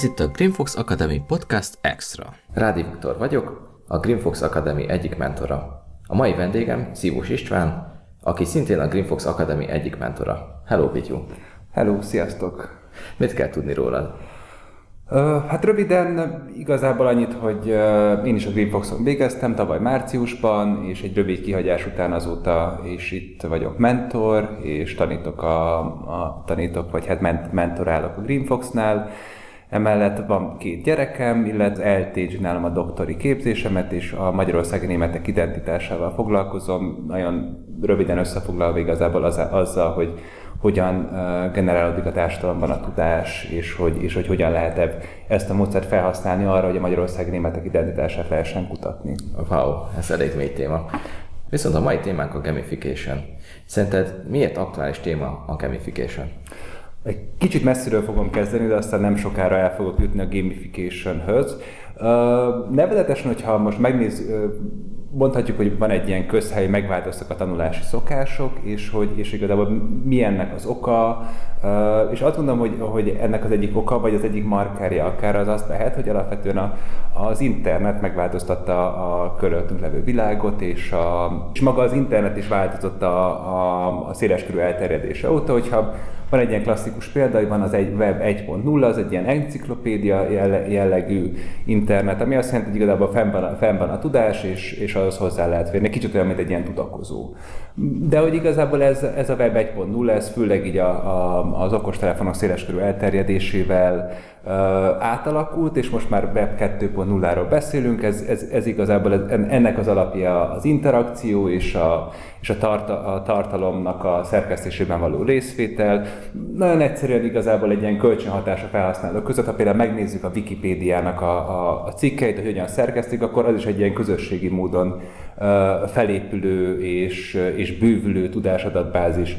Ez itt a Greenfox Academy Podcast Extra. Rádi Viktor vagyok, a Greenfox Academy egyik mentora. A mai vendégem Szívós István, aki szintén a Greenfox Academy egyik mentora. Hello, Pityu! Hello, sziasztok! Mit kell tudni rólad? Hát röviden igazából annyit, hogy én is a Greenfoxon végeztem tavaly márciusban, és egy rövid kihagyás után azóta is itt vagyok mentor, és tanítok, a, a tanítok vagy hát ment, mentorálok a Greenfoxnál. Emellett van két gyerekem, illetve elté csinálom a doktori képzésemet, és a Magyarországi Németek identitásával foglalkozom. Nagyon röviden összefoglalva igazából az, azzal, hogy hogyan generálódik a társadalomban a tudás, és hogy, és hogy hogyan lehet ezt a módszert felhasználni arra, hogy a magyarországi németek identitását lehessen kutatni. Wow, ez elég mély téma. Viszont a mai témánk a gamification. Szerinted miért aktuális téma a gamification? Egy kicsit messziről fogom kezdeni, de aztán nem sokára el fogok jutni a gamification-höz. Uh, nevezetesen, hogyha most megnéz, mondhatjuk, hogy van egy ilyen közhely, megváltoztak a tanulási szokások, és hogy és igazából mi ennek az oka, és azt gondolom, hogy, hogy ennek az egyik oka, vagy az egyik markerje akár az azt lehet, hogy alapvetően a, az internet megváltoztatta a körülöttünk levő világot, és, a, és maga az internet is változott a, a, a széleskörű elterjedése óta, hogyha van egy ilyen klasszikus példa, hogy van az egy web 1.0, az egy ilyen enciklopédia jellegű internet, ami azt jelenti, hogy igazából fenn van, fenn van a tudás, és, és az hozzá lehet férni. Kicsit olyan, mint egy ilyen tudakozó. De hogy igazából ez, ez a web 1.0, ez főleg így a, a, az okostelefonok széleskörű elterjedésével, átalakult, és most már Web 2.0-ról beszélünk, ez, ez, ez igazából ennek az alapja az interakció és a, és a, tarta, a tartalomnak a szerkesztésében való részvétel. Nagyon egyszerűen igazából egy ilyen kölcsönhatás a felhasználók között, ha például megnézzük a Wikipédiának a, a, a cikkeit, hogy hogyan szerkesztik, akkor az is egy ilyen közösségi módon felépülő és, és bővülő tudásadatbázis.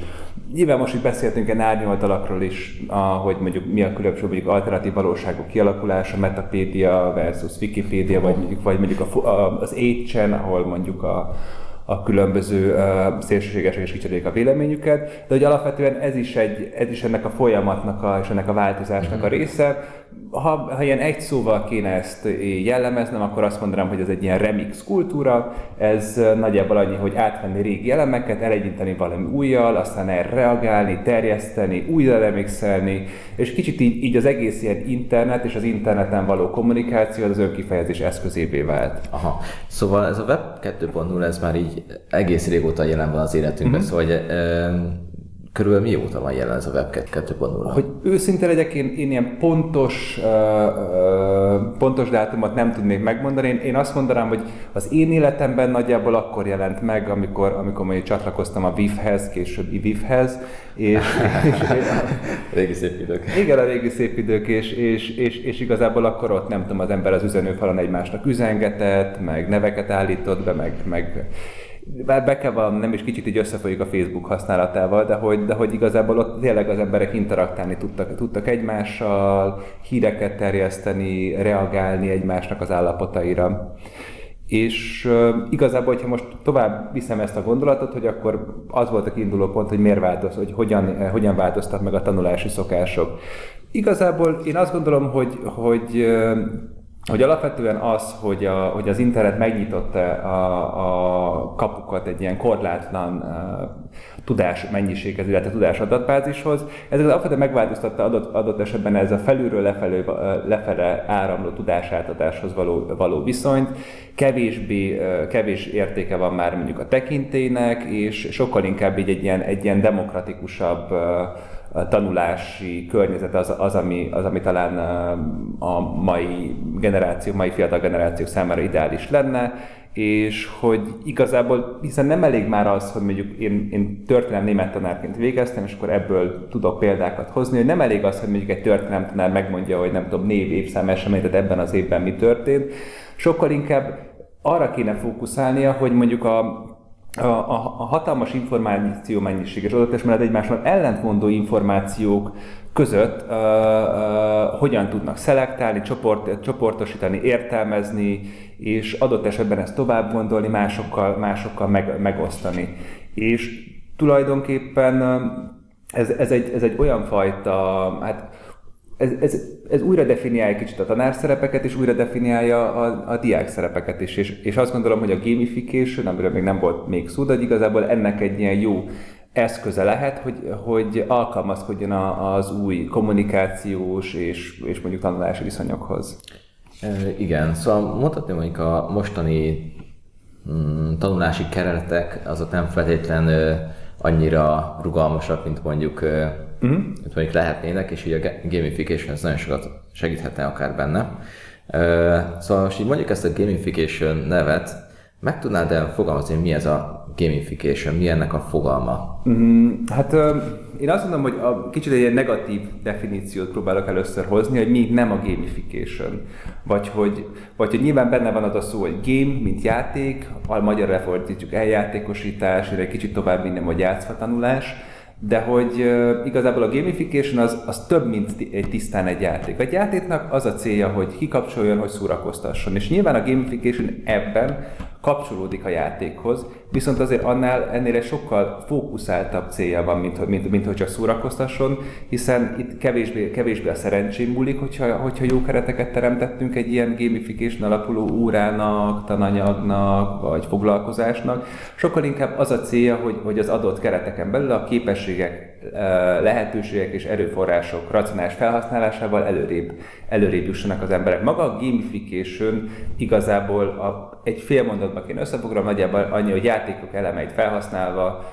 Nyilván most itt beszéltünk egy árnyolt alakról is, hogy mondjuk mi a különbség mondjuk alternatív valóságok kialakulása, Metapédia versus Wikipédia, vagy mondjuk, vagy mondjuk a, a, az 8chan, ahol mondjuk a, a különböző uh, szélsőségesek is kicserélik a véleményüket, de hogy alapvetően ez is, egy, ez is ennek a folyamatnak a, és ennek a változásnak a mhm. része. Ha, ha ilyen egy szóval kéne ezt jellemeznem, akkor azt mondanám, hogy ez egy ilyen remix kultúra, ez nagyjából annyi, hogy átvenni régi elemeket, elegyinteni valami újjal, aztán erre reagálni, terjeszteni, újra remixelni, és kicsit így, így az egész ilyen internet és az interneten való kommunikáció az önkifejezés eszközévé vált. Aha, szóval ez a Web 2.0, ez már így egész régóta jelen van az életünkben, mm-hmm. szóval hogy, Körülbelül mióta van jelen ez a Web 2.0? Hogy őszinte legyek, én, én ilyen pontos, uh, uh, pontos dátumot nem tudnék megmondani. Én, én azt mondanám, hogy az én életemben nagyjából akkor jelent meg, amikor, amikor majd csatlakoztam a VIF-hez, később VIF-hez. És, és, és, régi szép idők. Igen, a régi szép idők, és, és, és, és igazából akkor ott nem tudom, az ember az üzenőfalon egymásnak üzengetett, meg neveket állított be, meg, meg bár be kell valam, nem is kicsit így összefolyik a Facebook használatával, de hogy, de hogy igazából ott tényleg az emberek interaktálni tudtak, tudtak egymással, híreket terjeszteni, reagálni egymásnak az állapotaira. És uh, igazából, hogyha most tovább viszem ezt a gondolatot, hogy akkor az volt a kiinduló pont, hogy miért változ, hogy hogyan, hogyan változtak meg a tanulási szokások. Igazából én azt gondolom, hogy, hogy uh, hogy alapvetően az, hogy, a, hogy az internet megnyitotta a, a kapukat egy ilyen korlátlan uh, tudás mennyiséghez, illetve tudás adatbázishoz, ez alapvetően megváltoztatta adott, adott esetben ez a felülről lefelé, lefele áramló tudásátadáshoz való, való viszonyt, kevésbé, kevés értéke van már mondjuk a tekintének, és sokkal inkább így egy ilyen, egy ilyen demokratikusabb tanulási környezet az, az, ami, az, ami talán a mai generáció, mai fiatal generáció számára ideális lenne, és hogy igazából, hiszen nem elég már az, hogy mondjuk én, én történelem német tanárként végeztem, és akkor ebből tudok példákat hozni, hogy nem elég az, hogy mondjuk egy történelem tanár megmondja, hogy nem tudom, név, évszám, esemény, tehát ebben az évben mi történt, sokkal inkább arra kéne fókuszálnia, hogy mondjuk a a, a, a hatalmas információ mennyiség és adott esetben egymásnak ellentmondó információk között uh, uh, hogyan tudnak szelektálni, csoport, csoportosítani, értelmezni, és adott esetben ezt tovább gondolni, másokkal, másokkal meg, megosztani. És tulajdonképpen ez, ez, egy, ez egy olyan fajta, hát ez, ez, ez újra definiálja kicsit a tanárszerepeket, és újra definiálja a, a diák szerepeket is. És, és azt gondolom, hogy a gamification, amiről még nem volt még szó, de igazából ennek egy ilyen jó eszköze lehet, hogy, hogy alkalmazkodjon az új kommunikációs és, és mondjuk tanulási viszonyokhoz. E, igen, szóval mondhatni mondjuk a mostani mm, tanulási keretek azok nem feltétlenül annyira rugalmasak, mint mondjuk, uh-huh. mondjuk lehetnének, és így a gamification ez nagyon sokat segíthetne akár benne. Szóval most így mondjuk ezt a gamification nevet, meg tudnád el fogalmazni, mi ez a gamification, mi ennek a fogalma? Mm, hát én azt mondom, hogy a kicsit egy ilyen negatív definíciót próbálok először hozni, hogy mi nem a gamification. Vagy hogy, vagy hogy nyilván benne van az a szó, hogy game, mint játék, a magyarra fordítjuk eljátékosítás, egy kicsit tovább minden, hogy játszva tanulás de hogy igazából a gamification az, az több, mint egy tisztán egy játék. Egy játéknak az a célja, hogy kikapcsoljon, hogy szórakoztasson. És nyilván a gamification ebben kapcsolódik a játékhoz, viszont azért annál ennél egy sokkal fókuszáltabb célja van, mint, mint, mint hogy csak szórakoztasson, hiszen itt kevésbé, kevésbé a szerencsém múlik, hogyha, hogyha jó kereteket teremtettünk egy ilyen gamification alapuló órának, tananyagnak, vagy foglalkozásnak. Sokkal inkább az a célja, hogy, hogy az adott kereteken belül a képességek, lehetőségek és erőforrások racionális felhasználásával előrébb, előrébb jussanak az emberek. Maga a gamification igazából a, egy fél mondatban kéne összefoglalom, nagyjából annyi, hogy játékok elemeit felhasználva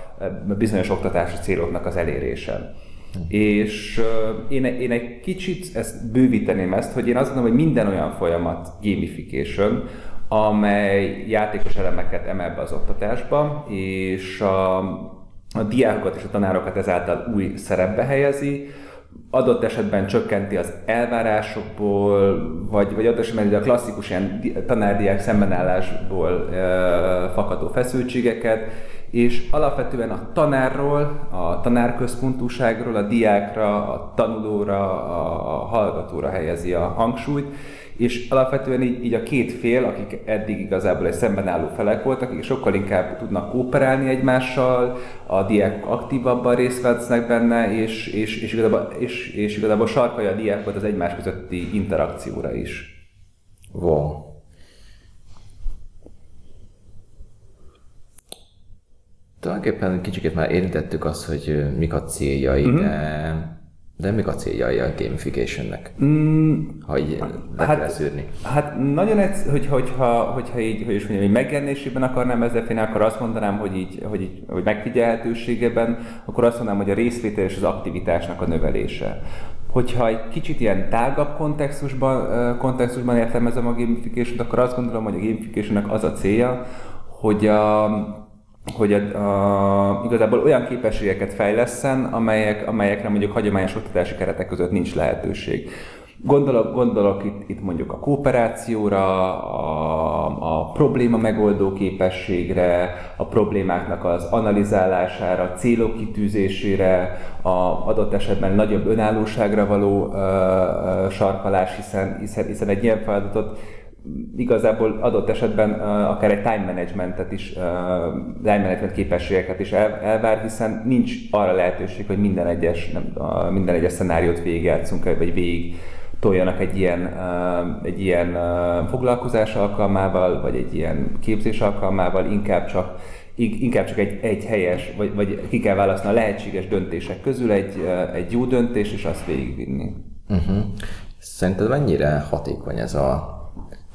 bizonyos oktatási céloknak az elérése. És én, én egy kicsit ezt bővíteném ezt, hogy én azt gondolom, hogy minden olyan folyamat gamification, amely játékos elemeket emel be az oktatásba, és a, a diákokat és a tanárokat ezáltal új szerepbe helyezi, adott esetben csökkenti az elvárásokból, vagy, vagy adott esetben a klasszikus ilyen tanárdiák szembenállásból fakadó feszültségeket, és alapvetően a tanárról, a tanárközpontúságról, a diákra, a tanulóra, a hallgatóra helyezi a hangsúlyt, és alapvetően így, így a két fél, akik eddig igazából egy szemben álló felek voltak, akik sokkal inkább tudnak kooperálni egymással, a diákok aktívabban részt vesznek benne, és, és, és, igazából, és, és igazából sarkalja a diákot az egymás közötti interakcióra is. Wow. Tulajdonképpen kicsit már érintettük azt, hogy mik a céljai, uh-huh. de de még a céljai a gamificationnek? Mm, ha így le hát, kell szűrni. Hát nagyon egyszerű, hogy, hogyha, hogyha így, hogy is mondjam, hogy megjelenésében akarnám ezzel finálni, akkor azt mondanám, hogy így, hogy, így, hogy megfigyelhetőségében, akkor azt mondanám, hogy a részvétel és az aktivitásnak a növelése. Hogyha egy kicsit ilyen tágabb kontextusban, kontextusban értelmezem a gamification akkor azt gondolom, hogy a gamificationnek az a célja, hogy a, hogy a, a, igazából olyan képességeket fejleszen, amelyek, amelyekre mondjuk hagyományos oktatási keretek között nincs lehetőség. Gondolok, gondolok itt, itt mondjuk a kooperációra, a, a probléma megoldó képességre, a problémáknak az analizálására, célok kitűzésére, a adott esetben nagyobb önállóságra való ö, ö, sarkalás, hiszen, hiszen, hiszen egy ilyen feladatot igazából adott esetben uh, akár egy time managementet is, uh, time management képességeket is el, elvár, hiszen nincs arra lehetőség, hogy minden egyes, nem, uh, minden egyes szenáriót végigjátszunk, vagy végig toljanak egy ilyen, egy ilyen foglalkozás alkalmával, vagy egy ilyen képzés alkalmával, inkább csak inkább csak egy, egy helyes, vagy, vagy ki kell választani a lehetséges döntések közül egy, egy jó döntés, és azt végigvinni. Uh-huh. Szerinted mennyire hatékony ez a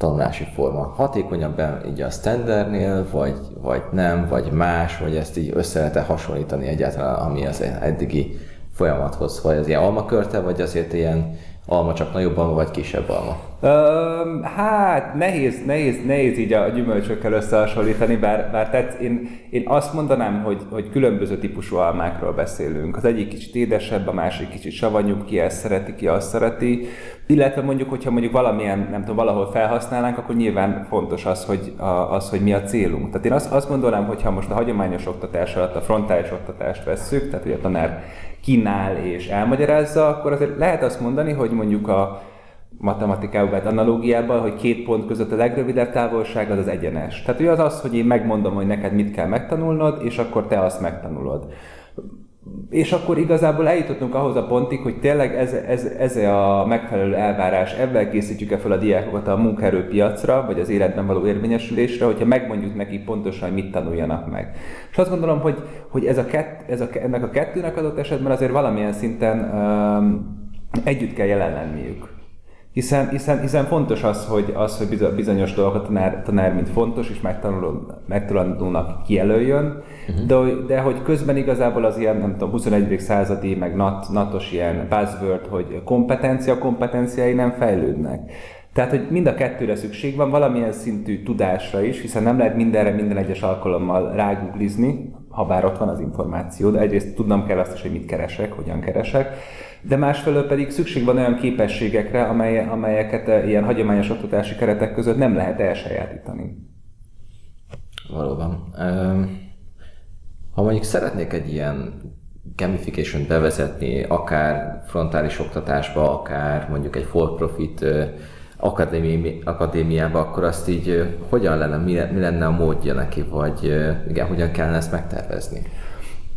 tanulási forma. Hatékonyabb így a standardnél, vagy, vagy nem, vagy más, vagy ezt így össze lehet hasonlítani egyáltalán, ami az eddigi folyamathoz, vagy az ilyen almakörte, vagy azért ilyen alma csak nagyobb alma, vagy kisebb alma? Hát nehéz, nehéz, nehéz így a gyümölcsökkel összehasonlítani, bár, bár tetsz, én, én azt mondanám, hogy, hogy különböző típusú almákról beszélünk. Az egyik kicsit édesebb, a másik kicsit savanyúbb, ki ezt szereti, ki azt szereti. Illetve mondjuk, hogyha mondjuk valamilyen, nem tudom, valahol felhasználnánk, akkor nyilván fontos az, hogy, a, az, hogy mi a célunk. Tehát én azt, azt gondolom, hogy ha most a hagyományos oktatás alatt a frontális oktatást vesszük, tehát hogy a tanár kínál és elmagyarázza, akkor azért lehet azt mondani, hogy mondjuk a matematikában, vagy analógiában, hogy két pont között a legrövidebb távolság az az egyenes. Tehát ugye az az, hogy én megmondom, hogy neked mit kell megtanulnod, és akkor te azt megtanulod. és akkor igazából eljutottunk ahhoz a pontig, hogy tényleg ez, ez, ez a megfelelő elvárás, ebben készítjük-e fel a diákokat a munkaerőpiacra, vagy az életben való érvényesülésre, hogyha megmondjuk nekik pontosan, hogy mit tanuljanak meg. És azt gondolom, hogy, hogy ez a kett, ez a, ennek a kettőnek adott esetben azért valamilyen szinten um, együtt kell jelen lenniük. Hiszen, hiszen, hiszen fontos az, hogy, az, hogy bizonyos dolgokat tanár, tanár mint fontos, és megtanulónak kijelöljön, uh-huh. de, de hogy közben igazából az ilyen, nem tudom, 21. századi, meg nat, natos ilyen buzzword, hogy kompetencia, kompetenciái nem fejlődnek. Tehát, hogy mind a kettőre szükség van, valamilyen szintű tudásra is, hiszen nem lehet mindenre minden egyes alkalommal ráguglizni, ha bár ott van az információ, de egyrészt tudnom kell azt is, hogy mit keresek, hogyan keresek, de másfelől pedig szükség van olyan képességekre, amely, amelyeket eh, ilyen hagyományos oktatási keretek között nem lehet elsajátítani. Valóban. Ha mondjuk szeretnék egy ilyen gamification bevezetni, akár frontális oktatásba, akár mondjuk egy for-profit akadémi, akadémiába, akkor azt így hogyan lenne, mi lenne a módja neki, vagy igen, hogyan kellene ezt megtervezni?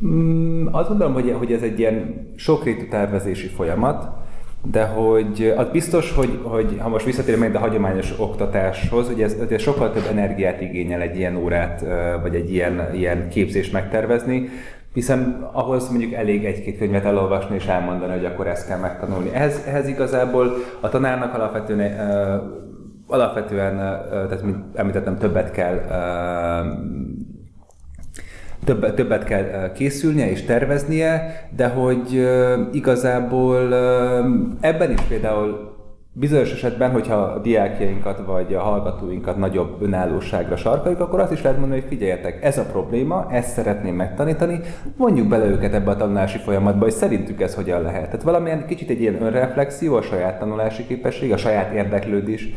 Mm, azt gondolom, hogy, hogy ez egy ilyen sokrétű tervezési folyamat, de hogy az biztos, hogy, hogy ha most visszatérünk meg a hagyományos oktatáshoz, hogy ez, ez sokkal több energiát igényel egy ilyen órát, vagy egy ilyen, ilyen képzést megtervezni, hiszen ahhoz mondjuk elég egy-két könyvet elolvasni és elmondani, hogy akkor ezt kell megtanulni. Ehhez, ehhez igazából a tanárnak alapvetően, alapvetően tehát mint említettem, többet kell többet, többet kell készülnie és terveznie, de hogy igazából ebben is például Bizonyos esetben, hogyha a diákjainkat vagy a hallgatóinkat nagyobb önállóságra sarkaljuk, akkor azt is lehet mondani, hogy figyeljetek, ez a probléma, ezt szeretném megtanítani, mondjuk bele őket ebbe a tanulási folyamatba, hogy szerintük ez hogyan lehet. Tehát valamilyen kicsit egy ilyen önreflexió, a saját tanulási képesség, a saját érdeklődés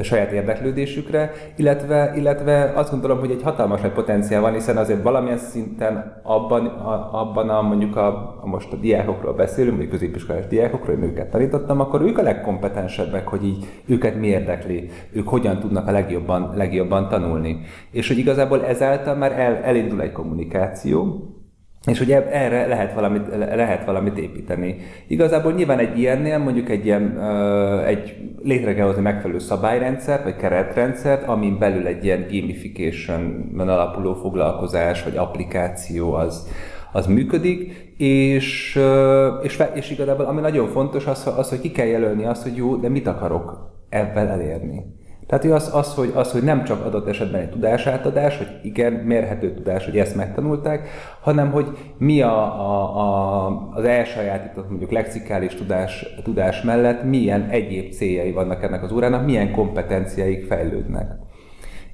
saját érdeklődésükre, illetve, illetve azt gondolom, hogy egy hatalmas nagy potenciál van, hiszen azért valamilyen szinten abban, a, abban a, mondjuk a, a most a diákokról beszélünk, vagy középiskolás diákokról, én őket tanítottam, akkor ők a legkompetensebbek, hogy így őket mi érdekli, ők hogyan tudnak a legjobban, legjobban tanulni. És hogy igazából ezáltal már el, elindul egy kommunikáció, és hogy erre lehet valamit, lehet valamit építeni. Igazából nyilván egy ilyennél mondjuk egy ilyen, egy létre kell hozni megfelelő szabályrendszert, vagy keretrendszert, amin belül egy ilyen gamification alapuló foglalkozás, vagy applikáció az, az működik, és, és, és igazából ami nagyon fontos az, az, hogy ki kell jelölni azt, hogy jó, de mit akarok ebben elérni. Tehát az, az, hogy, az, hogy nem csak adott esetben egy tudásátadás, hogy igen, mérhető tudás, hogy ezt megtanulták, hanem hogy mi a, a, a, az elsajátított mondjuk lexikális tudás, tudás mellett milyen egyéb céljai vannak ennek az órának, milyen kompetenciáik fejlődnek.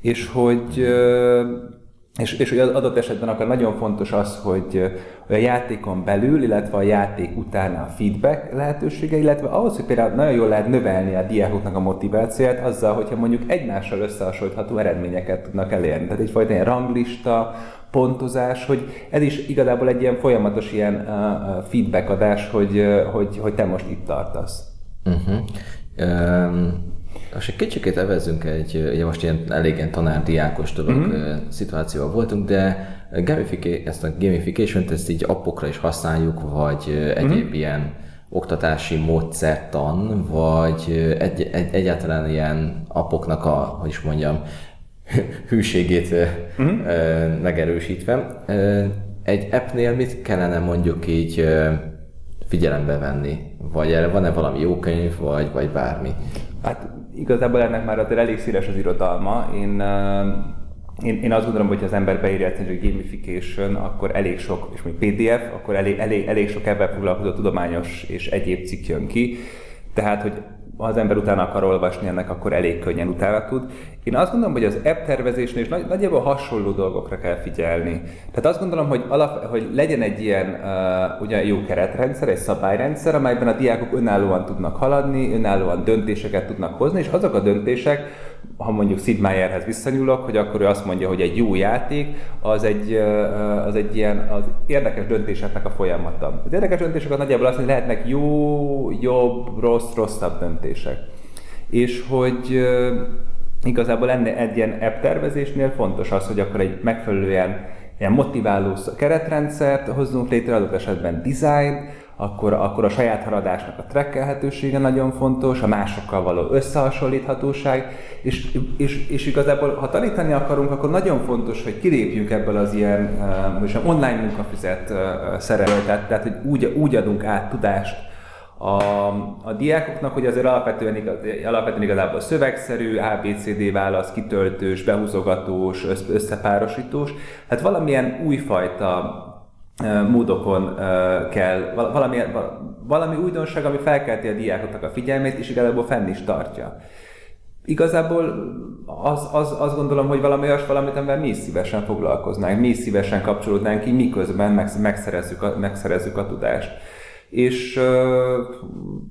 És hogy és, és hogy adott esetben akkor nagyon fontos az, hogy a játékon belül, illetve a játék után a feedback lehetősége, illetve ahhoz, hogy például nagyon jól lehet növelni a diákoknak a motivációját azzal, hogyha mondjuk egymással összehasonlítható eredményeket tudnak elérni. Tehát egyfajta ilyen ranglista, pontozás, hogy ez is igazából egy ilyen folyamatos ilyen feedback adás, hogy, hogy, hogy te most itt tartasz. Uh-huh. Um most egy kicsikét evezünk egy, ugye most ilyen elég ilyen tanár-diákos dolog mm-hmm. szituációval voltunk, de ezt a gamification-t ezt így appokra is használjuk, vagy egyéb mm-hmm. ilyen oktatási módszertan, vagy egy, egy, egyáltalán ilyen appoknak a, hogy is mondjam, hűségét mm-hmm. megerősítve. Egy appnél mit kellene mondjuk így figyelembe venni? Vagy erre van-e valami jó könyv, vagy, vagy bármi? Hát igazából ennek már azért elég széles az irodalma. Én, én, én azt gondolom, hogy ha az ember beírja hogy gamification, akkor elég sok, és még PDF, akkor elég, elég, elég sok ebben foglalkozó tudományos és egyéb cikk jön ki. Tehát, hogy ha az ember utána akar olvasni ennek, akkor elég könnyen utána tud. Én azt gondolom, hogy az app tervezésnél is nagy, nagyjából hasonló dolgokra kell figyelni. Tehát azt gondolom, hogy, alap, hogy legyen egy ilyen uh, ugye jó keretrendszer, egy szabályrendszer, amelyben a diákok önállóan tudnak haladni, önállóan döntéseket tudnak hozni, és azok a döntések, ha mondjuk Sid Meierhez visszanyúlok, hogy akkor ő azt mondja, hogy egy jó játék az egy, az egy ilyen az érdekes döntéseknek a folyamata. Az érdekes döntések az nagyjából azt, hogy lehetnek jó, jobb, rossz, rosszabb döntések. És hogy igazából enne egy ilyen app tervezésnél fontos az, hogy akkor egy megfelelően ilyen motiváló keretrendszert hozzunk létre, adott esetben design, akkor, akkor a saját haladásnak a trekkelhetősége nagyon fontos, a másokkal való összehasonlíthatóság, és, és, és igazából, ha tanítani akarunk, akkor nagyon fontos, hogy kilépjünk ebből az ilyen uh, online munkafizet uh, szerelő, tehát, tehát hogy úgy, úgy adunk át tudást a, a diákoknak, hogy azért alapvetően, alapvetően igazából szövegszerű, ABCD válasz, kitöltős, behúzogatós, összepárosítós, hát valamilyen újfajta módokon kell, valami, valami újdonság, ami felkelti a diákoknak a figyelmét, és igazából fenn is tartja. Igazából az, az, azt gondolom, hogy valami olyas valamit, amivel mi is szívesen foglalkoznánk, mi is szívesen kapcsolódnánk ki, miközben megszerezzük a, megszerezzük a tudást és uh,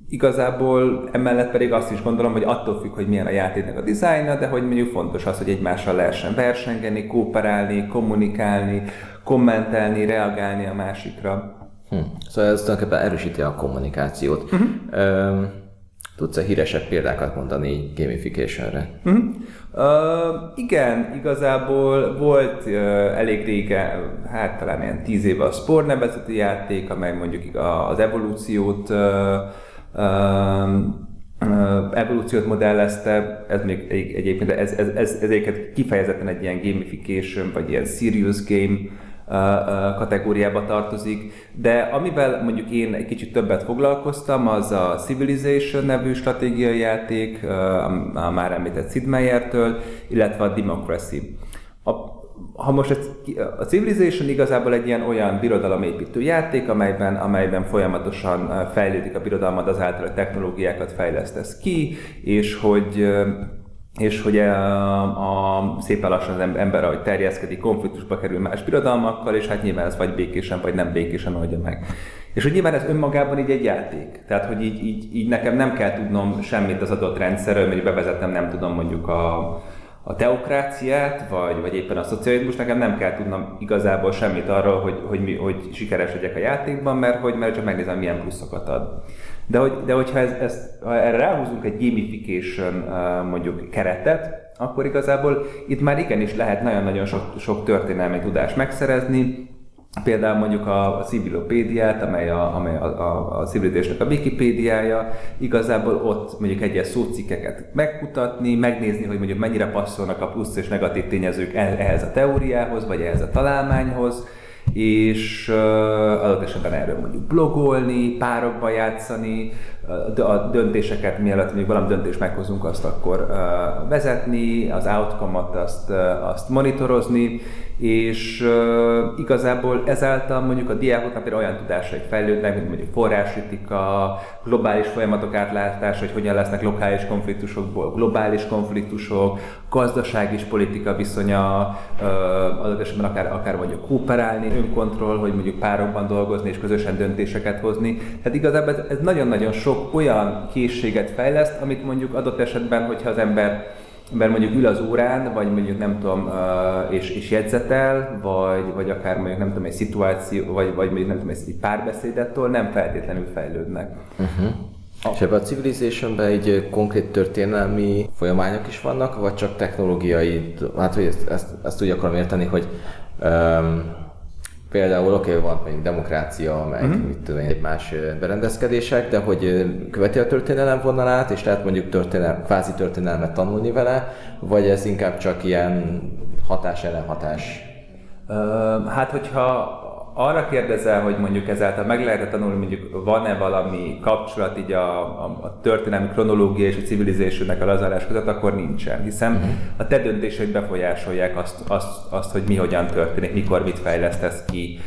igazából emellett pedig azt is gondolom, hogy attól függ, hogy milyen a játéknak a dizájna, de hogy mondjuk fontos az, hogy egymással lehessen versengeni, kooperálni, kommunikálni, kommentelni, reagálni a másikra. Hm. Szóval ez tulajdonképpen erősíti a kommunikációt. Uh-huh. Um, Tudsz-e híresebb példákat mondani gamificationre? Uh-huh. Uh, igen, igazából volt uh, elég régen, hát talán ilyen tíz éve a Spore nevezeti játék, amely mondjuk az evolúciót uh, uh, evolúciót modellezte, ez még egy, egyébként ez, ez, ez, ez kifejezetten egy ilyen gamification, vagy ilyen serious game kategóriába tartozik, de amivel mondjuk én egy kicsit többet foglalkoztam, az a Civilization nevű stratégiai játék, a már említett Sid Meiertől, illetve a Democracy. A, ha most a Civilization igazából egy ilyen olyan birodalomépítő játék, amelyben, amelyben folyamatosan fejlődik a birodalmad azáltal, hogy technológiákat fejlesztesz ki, és hogy és hogy a, a, szépen lassan az ember, ahogy terjeszkedik, konfliktusba kerül más birodalmakkal, és hát nyilván ez vagy békésen, vagy nem békésen oldja meg. És hogy nyilván ez önmagában így egy játék. Tehát, hogy így, így, így nekem nem kell tudnom semmit az adott rendszerről, mert bevezetnem nem tudom mondjuk a, a teokráciát, vagy, vagy éppen a szocializmus, nekem nem kell tudnom igazából semmit arról, hogy, hogy, mi, hogy sikeres legyek a játékban, mert hogy mert csak megnézem, milyen pluszokat ad. De, hogy, de hogyha ez, ez, ha erre ráhúzunk egy gamification mondjuk keretet, akkor igazából itt már igenis lehet nagyon-nagyon sok, sok történelmi tudást megszerezni, Például mondjuk a, a civilopédiát, amely a, amely a, a, a civilizésnek a wikipédiája, igazából ott mondjuk egyes szócikkeket megkutatni, megnézni, hogy mondjuk mennyire passzolnak a plusz és negatív tényezők ehhez a teóriához, vagy ehhez a találmányhoz, és adott esetben erről mondjuk blogolni, párokba játszani, a döntéseket, mielőtt még valami döntést meghozunk, azt akkor vezetni, az outcome-ot azt, azt monitorozni, és uh, igazából ezáltal mondjuk a diákoknak például olyan tudásaik fejlődnek, mint mondjuk forráskritika, globális folyamatok átlátása, hogy hogyan lesznek lokális konfliktusokból globális konfliktusok, gazdaság és politika viszonya, uh, adott esetben akár, akár mondjuk kooperálni, önkontroll, hogy mondjuk párokban dolgozni és közösen döntéseket hozni. Tehát igazából ez, ez nagyon-nagyon sok olyan készséget fejleszt, amit mondjuk adott esetben, hogyha az ember ember mondjuk ül az órán, vagy mondjuk nem tudom, és, és jegyzetel, vagy, vagy akár mondjuk nem tudom, egy szituáció, vagy, vagy mondjuk nem tudom, egy párbeszédettől nem feltétlenül fejlődnek. Uh-huh. Ah. És ebben a civilization egy konkrét történelmi folyamányok is vannak, vagy csak technológiai, hát hogy ezt, ezt, ezt úgy akarom érteni, hogy um, Például oké, okay, van mondjuk demokrácia, meg uh-huh. mit tudom egy más berendezkedések, de hogy követi a történelem vonalát, és lehet mondjuk történelem, kvázi történelmet tanulni vele, vagy ez inkább csak ilyen hatás ellen hatás? Hát, hogyha arra kérdezel, hogy mondjuk ezáltal meg lehet tanulni, mondjuk van-e valami kapcsolat így a, a, a történelmi kronológia és a civilizációnak a lazárás között, akkor nincsen. Hiszen uh-huh. a te döntéseid befolyásolják azt, azt, azt, hogy mi hogyan történik, mikor mit fejlesztesz ki,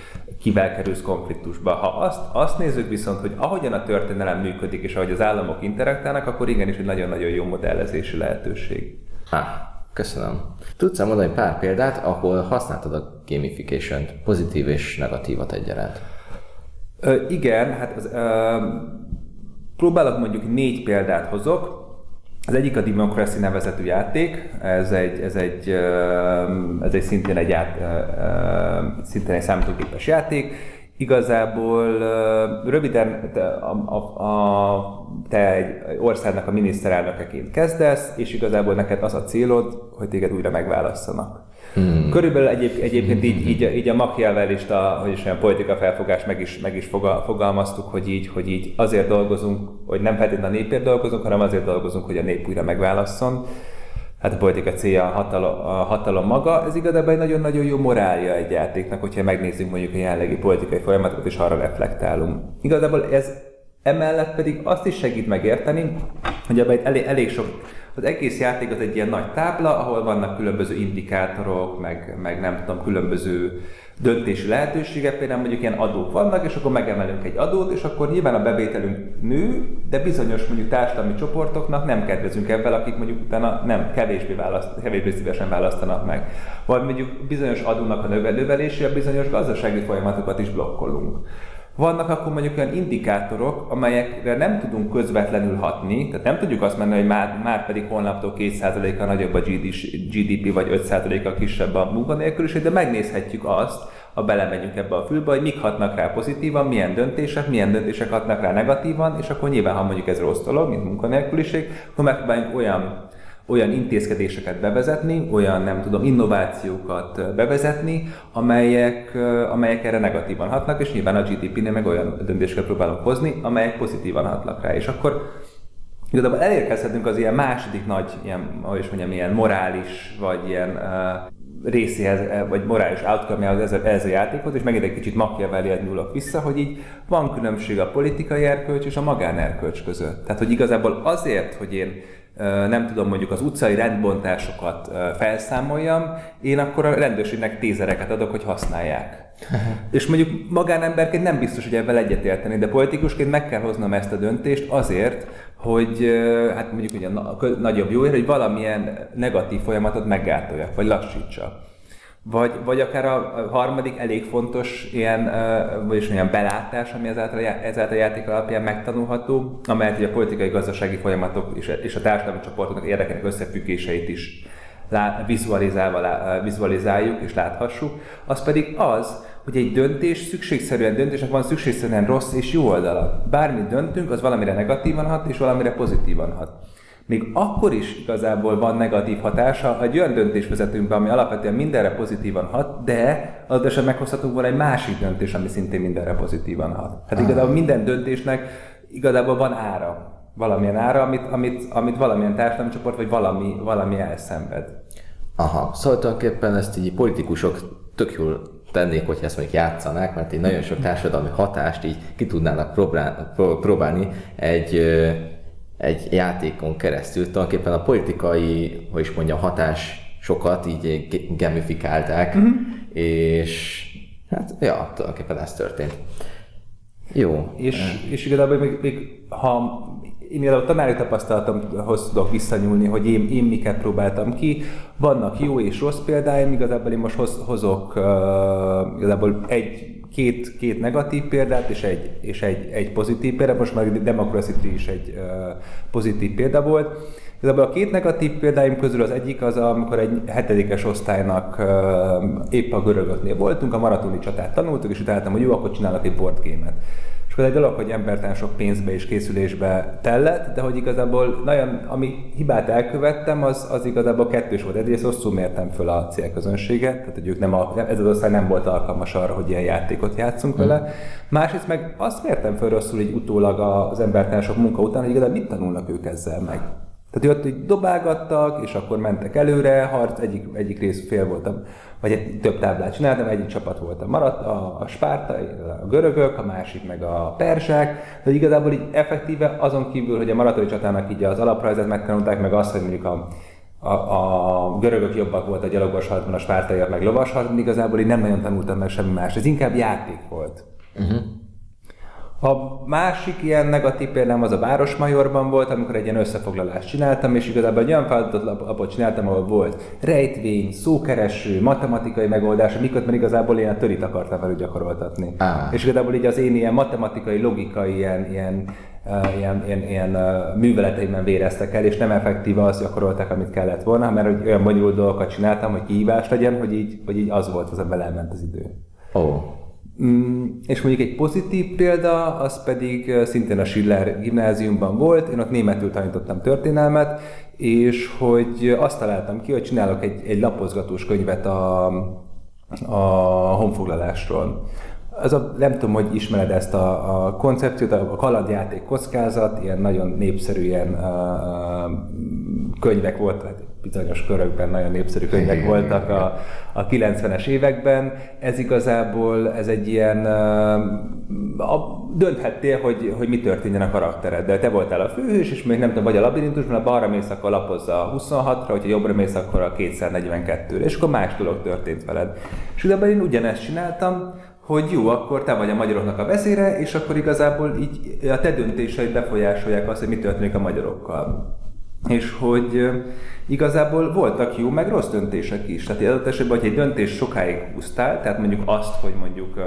kivel kerülsz konfliktusba. Ha azt, azt nézzük viszont, hogy ahogyan a történelem működik, és ahogy az államok interaktálnak, akkor igenis egy nagyon-nagyon jó modellezési lehetőség. Ha. Köszönöm. Tudsz -e mondani pár példát, ahol használtad a gamification-t, pozitív és negatívat egyaránt? Ö, igen, hát az, ö, próbálok mondjuk négy példát hozok. Az egyik a Democracy nevezetű játék, ez egy, ez egy, ez egy szintén egy, ját, szintén egy számítógépes játék, Igazából röviden te, a, a, a, te egy országnak a miniszterelnökeként kezdesz, és igazából neked az a célod, hogy téged újra megválasszanak. Hmm. Körülbelül egyéb, egyébként így, így, így a machiavellista, hogy is olyan politika felfogás meg is, meg is fogalmaztuk, hogy így, hogy így azért dolgozunk, hogy nem feltétlenül a népért dolgozunk, hanem azért dolgozunk, hogy a nép újra megválasszon. Hát a politika célja a hatalom, a hatalom maga, ez igazából egy nagyon-nagyon jó morálja egy játéknak, hogyha megnézzük mondjuk a jelenlegi politikai folyamatokat, és arra reflektálunk. Igazából ez emellett pedig azt is segít megérteni, hogy ebben elég, elég sok az egész játék az egy ilyen nagy tábla, ahol vannak különböző indikátorok, meg, meg nem tudom, különböző döntési lehetőségek, például mondjuk ilyen adók vannak, és akkor megemelünk egy adót, és akkor nyilván a bevételünk nő, de bizonyos mondjuk társadalmi csoportoknak nem kedvezünk ebben, akik mondjuk utána nem kevésbé, választ, kevésbé szívesen választanak meg. Vagy mondjuk bizonyos adónak a növelésére bizonyos gazdasági folyamatokat is blokkolunk. Vannak akkor mondjuk olyan indikátorok, amelyekre nem tudunk közvetlenül hatni, tehát nem tudjuk azt mondani, hogy már, már pedig holnaptól 2%-kal nagyobb a GDP, vagy 5%-kal kisebb a munkanélküliség, de megnézhetjük azt, ha belemegyünk ebbe a fülbe, hogy mik hatnak rá pozitívan, milyen döntések, milyen döntések hatnak rá negatívan, és akkor nyilván, ha mondjuk ez rossz dolog, mint munkanélküliség, akkor megpróbáljunk olyan olyan intézkedéseket bevezetni, olyan nem tudom, innovációkat bevezetni, amelyek, amelyek erre negatívan hatnak, és nyilván a GDP-nél meg olyan döntéseket próbálunk hozni, amelyek pozitívan hatnak rá. És akkor igazából elérkezhetünk az ilyen második nagy, ilyen, ahogy is mondjam, ilyen morális, vagy ilyen részéhez, vagy morális outcome ez, ez a játékhoz, és megint egy kicsit Machiavelli nyúlok vissza, hogy így van különbség a politikai erkölcs és a magánerkölcs között. Tehát, hogy igazából azért, hogy én nem tudom, mondjuk az utcai rendbontásokat felszámoljam, én akkor a rendőrségnek tézereket adok, hogy használják. és mondjuk magánemberként nem biztos, hogy ebben egyetérteni, de politikusként meg kell hoznom ezt a döntést azért, hogy hát mondjuk ugye nagyobb jó ér, hogy valamilyen negatív folyamatot meggátoljak, vagy lassítsa. Vagy, vagy akár a harmadik elég fontos ilyen, vagyis olyan belátás, ami ezáltal, ezáltal a játék alapján megtanulható, amelyet a politikai gazdasági folyamatok és, a társadalmi csoportoknak érdekelnek összefüggéseit is vizualizálva, vizualizáljuk és láthassuk, az pedig az, hogy egy döntés szükségszerűen döntésnek van szükségszerűen rossz és jó oldala. Bármit döntünk, az valamire negatívan hat, és valamire pozitívan hat még akkor is igazából van negatív hatása egy olyan döntés vezetünk be, ami alapvetően mindenre pozitívan hat, de az esetben meghozhatunk volna egy másik döntés, ami szintén mindenre pozitívan hat. Hát igazából minden döntésnek igazából van ára, valamilyen ára, amit, amit, amit valamilyen társadalmi csoport, vagy valami, valami elszenved. Aha, szóval tulajdonképpen ezt így politikusok tök jól tennék, hogyha ezt mondjuk játszanák, mert így nagyon sok társadalmi hatást így ki tudnának próbálni egy egy játékon keresztül tulajdonképpen a politikai, hogy is mondjam, hatás sokat így gamifikálták, uh-huh. és hát ja, tulajdonképpen ez történt. Jó. És, és igazából még, még ha én igazából tanári tapasztalatomhoz tudok visszanyúlni, hogy én, én miket próbáltam ki. Vannak jó és rossz példáim, igazából én most hoz, hozok uh, igazából egy két, két negatív példát és egy, és egy, egy pozitív példát, most már Democracy Tree is egy uh, pozitív példa volt. Igazából a két negatív példáim közül az egyik az, amikor egy hetedikes osztálynak uh, épp a görögöknél voltunk, a maratoni csatát tanultuk, és utáltam, hogy jó, akkor csinálok egy board game-et. És akkor egy dolog, hogy embertelen sok pénzbe és készülésbe tellett, de hogy igazából nagyon, ami hibát elkövettem, az, az igazából kettős volt. Egyrészt rosszul mértem föl a célközönséget, tehát hogy ők nem, a, ez az osztály nem volt alkalmas arra, hogy ilyen játékot játszunk vele. Hmm. Másrészt meg azt mértem föl rosszul így utólag az embertelen sok munka után, hogy igazából mit tanulnak ők ezzel meg. Tehát ott így dobálgattak, és akkor mentek előre, harc, egyik, egyik rész fél voltam, vagy egy, több táblát csináltam, egyik csapat volt a maradt, a, a spárta, a görögök, a másik meg a persák, de igazából így effektíve azon kívül, hogy a maratoni csatának így az alaprajzát megtanulták, meg azt, hogy mondjuk a, a, a görögök jobbak volt a gyalogos harcban, a spártaiak meg lovas harcban, igazából így nem nagyon tanultam meg semmi más. Ez inkább játék volt. Uh-huh. A másik ilyen negatív példám az a Városmajorban volt, amikor egy ilyen összefoglalást csináltam, és igazából egy olyan feladatot csináltam, ahol volt rejtvény, szókereső, matematikai megoldás, miközben igazából ilyen törit akartam velük gyakoroltatni. Ah. És igazából így az én ilyen matematikai, logikai ilyen, ilyen Uh, ilyen, ilyen, ilyen uh, műveleteimben véreztek el, és nem effektíve azt gyakorolták, amit kellett volna, mert hogy olyan bonyolult dolgokat csináltam, hogy kihívás legyen, hogy így, hogy így az volt, az a belement az idő. Ó. Oh. Mm, és mondjuk egy pozitív példa, az pedig szintén a Schiller gimnáziumban volt, én ott németül tanítottam történelmet, és hogy azt találtam ki, hogy csinálok egy, egy lapozgatós könyvet a, a honfoglalásról. Az a, nem tudom, hogy ismered ezt a, a koncepciót, a kalandjáték kockázat, ilyen nagyon népszerű ilyen uh, könyvek voltak, hát bizonyos körökben nagyon népszerű könyvek voltak a, a 90-es években. Ez igazából, ez egy ilyen, a, dönthettél, hogy, hogy mi történjen a karaktereddel. Te voltál a főhős, és még nem tudom, vagy a labirintusban, a balra mész, akkor lapozza a 26-ra, hogyha jobbra mész, akkor a 242-re, és akkor más dolog történt veled. És igazából én ugyanezt csináltam, hogy jó, akkor te vagy a magyaroknak a vezére, és akkor igazából így a te döntéseid befolyásolják azt, hogy mi történik a magyarokkal és hogy igazából voltak jó, meg rossz döntések is. Tehát adott esetben, hogy egy döntés sokáig húztál, tehát mondjuk azt, hogy mondjuk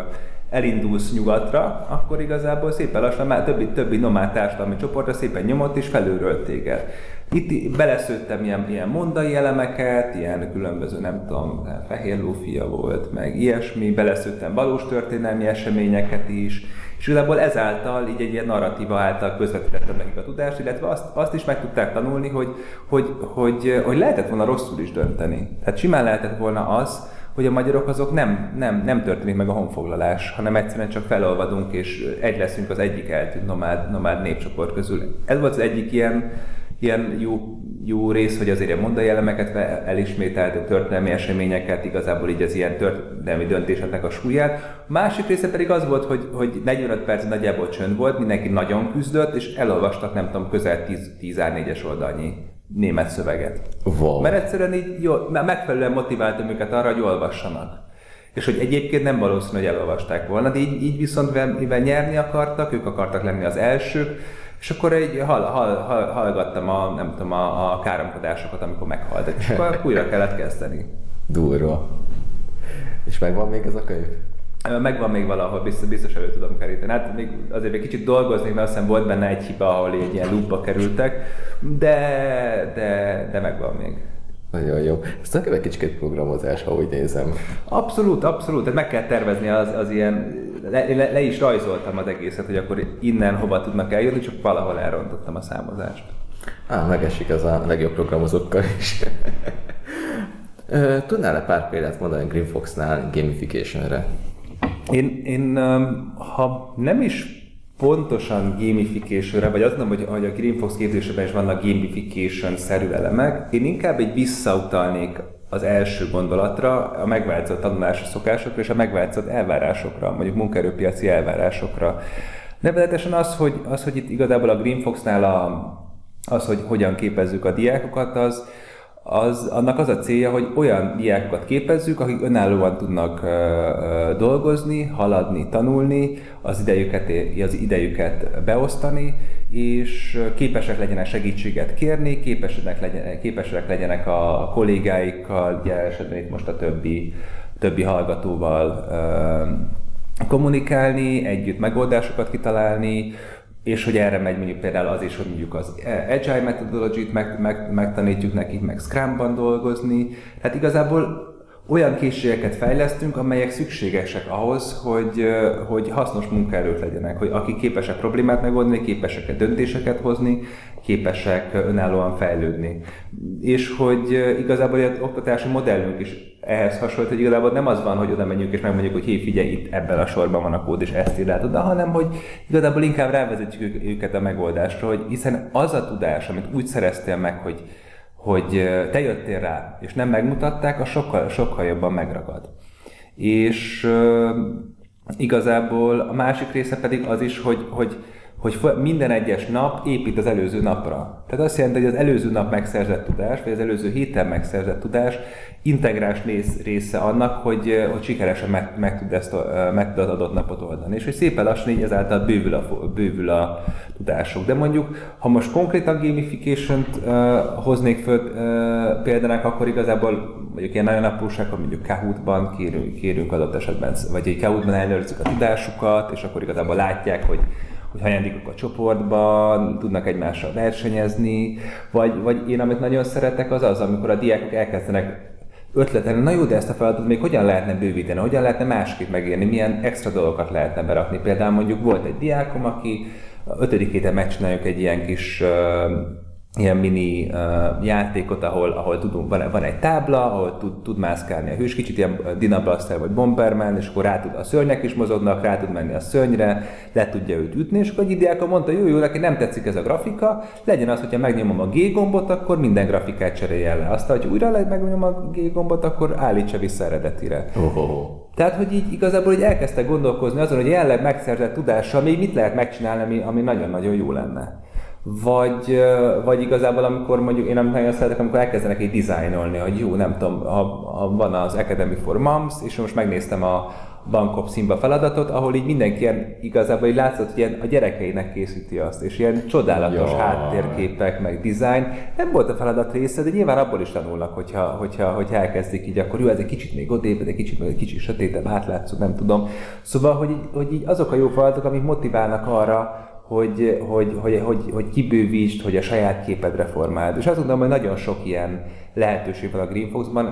elindulsz nyugatra, akkor igazából szépen lassan már többi, többi nomád társadalmi csoportra szépen nyomott és felülről téged. Itt beleszőttem ilyen, ilyen mondai elemeket, ilyen különböző, nem tudom, fehér lófia volt, meg ilyesmi, beleszőttem valós történelmi eseményeket is, és igazából ezáltal így egy ilyen narratíva által közvetítettem nekik a tudást, illetve azt, azt is meg tudták tanulni, hogy, hogy, hogy, hogy lehetett volna rosszul is dönteni. Tehát simán lehetett volna az, hogy a magyarok azok nem, nem, nem történik meg a honfoglalás, hanem egyszerűen csak felolvadunk, és egy leszünk az egyik eltűnt nomád, nomád népcsoport közül. Ez volt az egyik ilyen ilyen jó, jó rész, hogy azért a mondai elemeket elismételt, a történelmi eseményeket, igazából így az ilyen történelmi döntéseknek a súlyát. A másik része pedig az volt, hogy, hogy 45 perc nagyjából csönd volt, mindenki nagyon küzdött, és elolvastak nem tudom, közel 10, 10 A4-es oldalnyi német szöveget. Wow. Mert egyszerűen így jó, megfelelően motiváltam őket arra, hogy olvassanak. És hogy egyébként nem valószínű, hogy elolvasták volna, de így, így viszont mivel nyerni akartak, ők akartak lenni az elsők, és akkor egy hall, hall, hall, hallgattam a, nem tudom, a, a káromkodásokat, amikor meghalt, és akkor újra kellett kezdeni. Durva. És megvan még ez a könyv? Megvan még valahol, biztos, biztos elő tudom keríteni. Hát még azért egy kicsit dolgozni, mert aztán volt benne egy hiba, ahol egy ilyen loopba kerültek, de, de, de megvan még. Nagyon jó. Ez nekem egy kicsit programozás, ha úgy nézem. Abszolút, abszolút. Tehát meg kell tervezni az, az ilyen, le, le, le, is rajzoltam az egészet, hogy akkor innen hova tudnak eljutni, csak valahol elrontottam a számozást. Á, megesik ez a legjobb programozókkal is. Tudnál-e pár példát mondani Green Fox-nál gamificationre? Én, én, ha nem is pontosan gamification vagy azt mondom, hogy, hogy a Greenfox képzésében is vannak gamification-szerű elemek, én inkább egy visszautalnék az első gondolatra, a megváltozott tanulási szokásokra és a megváltozott elvárásokra, mondjuk munkaerőpiaci elvárásokra. Nevezetesen az, hogy, az, hogy itt igazából a Greenfox-nál a, az, hogy hogyan képezzük a diákokat, az, az, annak az a célja, hogy olyan diákokat képezzük, akik önállóan tudnak dolgozni, haladni, tanulni, az idejüket, az idejüket beosztani, és képesek legyenek segítséget kérni, képesek legyenek, képesek legyenek a kollégáikkal, ugye esetben itt most a többi, többi hallgatóval kommunikálni, együtt megoldásokat kitalálni, és hogy erre megy mondjuk például az is, hogy mondjuk az Agile methodology-t meg, meg, megtanítjuk nekik, meg Scrum-ban dolgozni. Tehát igazából olyan készségeket fejlesztünk, amelyek szükségesek ahhoz, hogy, hogy hasznos munkaerők legyenek, hogy akik képesek problémát megoldani, képesek döntéseket hozni, képesek önállóan fejlődni. És hogy igazából egy oktatási modellünk is ehhez hasonlít, hogy igazából nem az van, hogy oda menjünk és megmondjuk, hogy hé, figyelj, itt ebben a sorban van a kód, és ezt írd oda, hanem hogy igazából inkább rávezetjük őket a megoldásra, hogy hiszen az a tudás, amit úgy szereztél meg, hogy hogy te jöttél rá, és nem megmutatták, a sokkal, sokkal jobban megragad. És igazából a másik része pedig az is, hogy, hogy hogy minden egyes nap épít az előző napra. Tehát azt jelenti, hogy az előző nap megszerzett tudás, vagy az előző héten megszerzett tudás integrás része annak, hogy, hogy sikeresen meg, meg, tud ezt, meg tud az adott napot oldani. És hogy szépen lassan így ezáltal bővül a, bővül a tudások. De mondjuk, ha most konkrétan gamification-t uh, hoznék föl uh, példának, akkor igazából mondjuk ilyen nagyon apróság, mondjuk Kahoot-ban kérünk, kérünk adott esetben, vagy egy Kahoot-ban a tudásukat, és akkor igazából látják, hogy hogy hanyadikok a csoportban, tudnak egymással versenyezni, vagy, vagy én amit nagyon szeretek az az, amikor a diákok elkezdenek ötletelni, na jó, de ezt a feladatot még hogyan lehetne bővíteni, hogyan lehetne másképp megírni, milyen extra dolgokat lehetne berakni. Például mondjuk volt egy diákom, aki ötödik héten megcsináljuk egy ilyen kis ilyen mini uh, játékot, ahol, ahol tudunk, van, van egy tábla, ahol tud, tud mászkálni a hős, kicsit ilyen Dinabraster vagy Bomberman, és akkor rá tud, a szörnyek is mozognak, rá tud menni a szörnyre, le tudja őt ütni, és akkor egy mondta, jó, jó, neki nem tetszik ez a grafika, legyen az, hogyha megnyomom a G gombot, akkor minden grafikát cserélje le. Aztán, hogy újra megnyomom a G gombot, akkor állítsa vissza eredetire. Oh. Tehát, hogy így igazából hogy elkezdtek gondolkozni azon, hogy jelenleg megszerzett tudással még mit lehet megcsinálni, ami, ami nagyon-nagyon jó lenne vagy, vagy igazából amikor mondjuk én nagyon szeretek, amikor elkezdenek egy dizájnolni, hogy jó, nem tudom, ha, ha van az Academy for Moms, és most megnéztem a Bankop Simba feladatot, ahol így mindenki ilyen, igazából így látszott, hogy ilyen a gyerekeinek készíti azt, és ilyen csodálatos Jaj. háttérképek, meg dizájn. Nem volt a feladat része, de nyilván abból is tanulnak, hogyha, hogyha, hogyha elkezdik így, akkor jó, ez egy kicsit még odébb, egy kicsit, egy kicsit sötétebb, átlátszó, nem tudom. Szóval, hogy, hogy így azok a jó feladatok, amik motiválnak arra, hogy, hogy, hogy, hogy, hogy kibővítsd, hogy a saját képedre formáld. És azt gondolom, hogy nagyon sok ilyen lehetőség van a Greenfox-ban,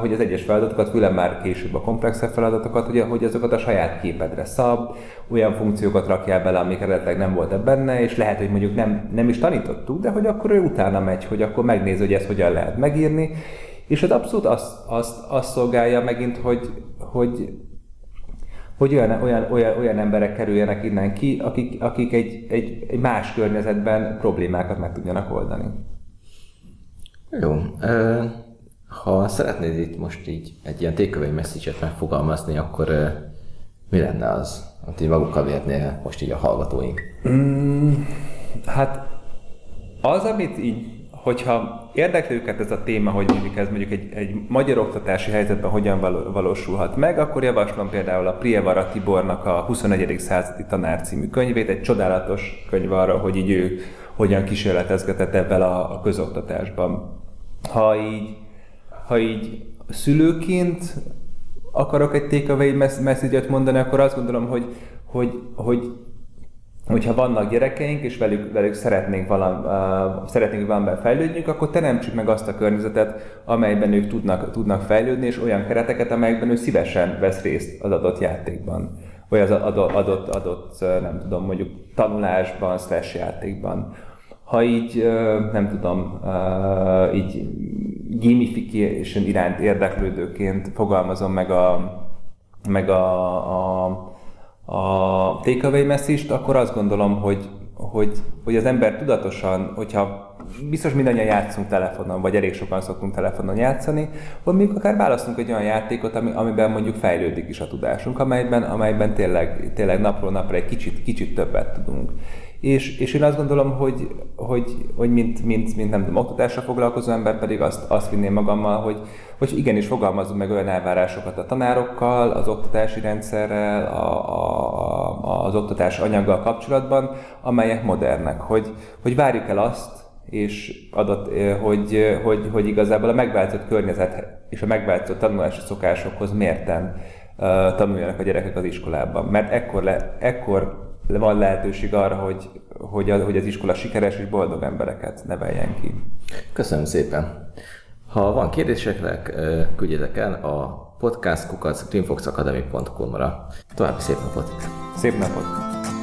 hogy az egyes feladatokat, főleg már később a komplexebb feladatokat, hogy, hogy azokat a saját képedre szab, olyan funkciókat rakjál bele, amik eredetileg nem voltak benne, és lehet, hogy mondjuk nem, nem is tanítottuk, de hogy akkor ő utána megy, hogy akkor megnéz, hogy ezt hogyan lehet megírni, és az abszolút azt, azt, azt szolgálja megint, hogy, hogy hogy olyan, olyan, olyan, olyan emberek kerüljenek innen ki, akik, akik egy, egy, egy más környezetben problémákat meg tudjanak oldani. Jó. Ha szeretnéd itt most így egy ilyen takeaway message megfogalmazni, akkor mi lenne az, amit így magukkal vihetnél most így a hallgatóink? Mm, hát az, amit így hogyha érdekli őket ez a téma, hogy mondjuk ez mondjuk egy, egy magyar oktatási helyzetben hogyan valósulhat meg, akkor javaslom például a Prievara Tibornak a 21. századi tanár című könyvét, egy csodálatos könyv arra, hogy így ő hogyan kísérletezgetett ebben a, a közoktatásban. Ha így, ha így szülőként akarok egy takeaway message mondani, akkor azt gondolom, hogy, hogy, hogy hogyha vannak gyerekeink, és velük, velük szeretnénk, valam, uh, szeretnénk valamiben fejlődni, akkor teremtsük meg azt a környezetet, amelyben ők tudnak, tudnak fejlődni, és olyan kereteket, amelyekben ő szívesen vesz részt az adott játékban, vagy az adott, adott, adott nem tudom, mondjuk tanulásban, slash játékban. Ha így, nem tudom, így gamification iránt érdeklődőként fogalmazom meg a, meg a, a a takeaway message akkor azt gondolom, hogy, hogy, hogy az ember tudatosan, hogyha biztos mindannyian játszunk telefonon, vagy elég sokan szoktunk telefonon játszani, hogy még akár választunk egy olyan játékot, ami, amiben mondjuk fejlődik is a tudásunk, amelyben, amelyben tényleg, tényleg napról napra egy kicsit, kicsit többet tudunk. És, és én azt gondolom, hogy, hogy, hogy mint, mint, mint nem tudom, oktatásra foglalkozó ember pedig azt, azt vinném magammal, hogy, hogy igenis fogalmazunk meg olyan elvárásokat a tanárokkal, az oktatási rendszerrel, a, a, az oktatás anyaggal kapcsolatban, amelyek modernek. Hogy, hogy várjuk el azt, és adott, hogy, hogy, hogy igazából a megváltozott környezet és a megváltozott tanulási szokásokhoz mérten tanuljanak a gyerekek az iskolában. Mert ekkor, le, ekkor van lehetőség arra, hogy, hogy, hogy az iskola sikeres és boldog embereket neveljen ki. Köszönöm szépen! Ha van kérdéseknek, küldjetek el a podcastkukac greenfoxacademy.com-ra. További szép napot! Szép napot!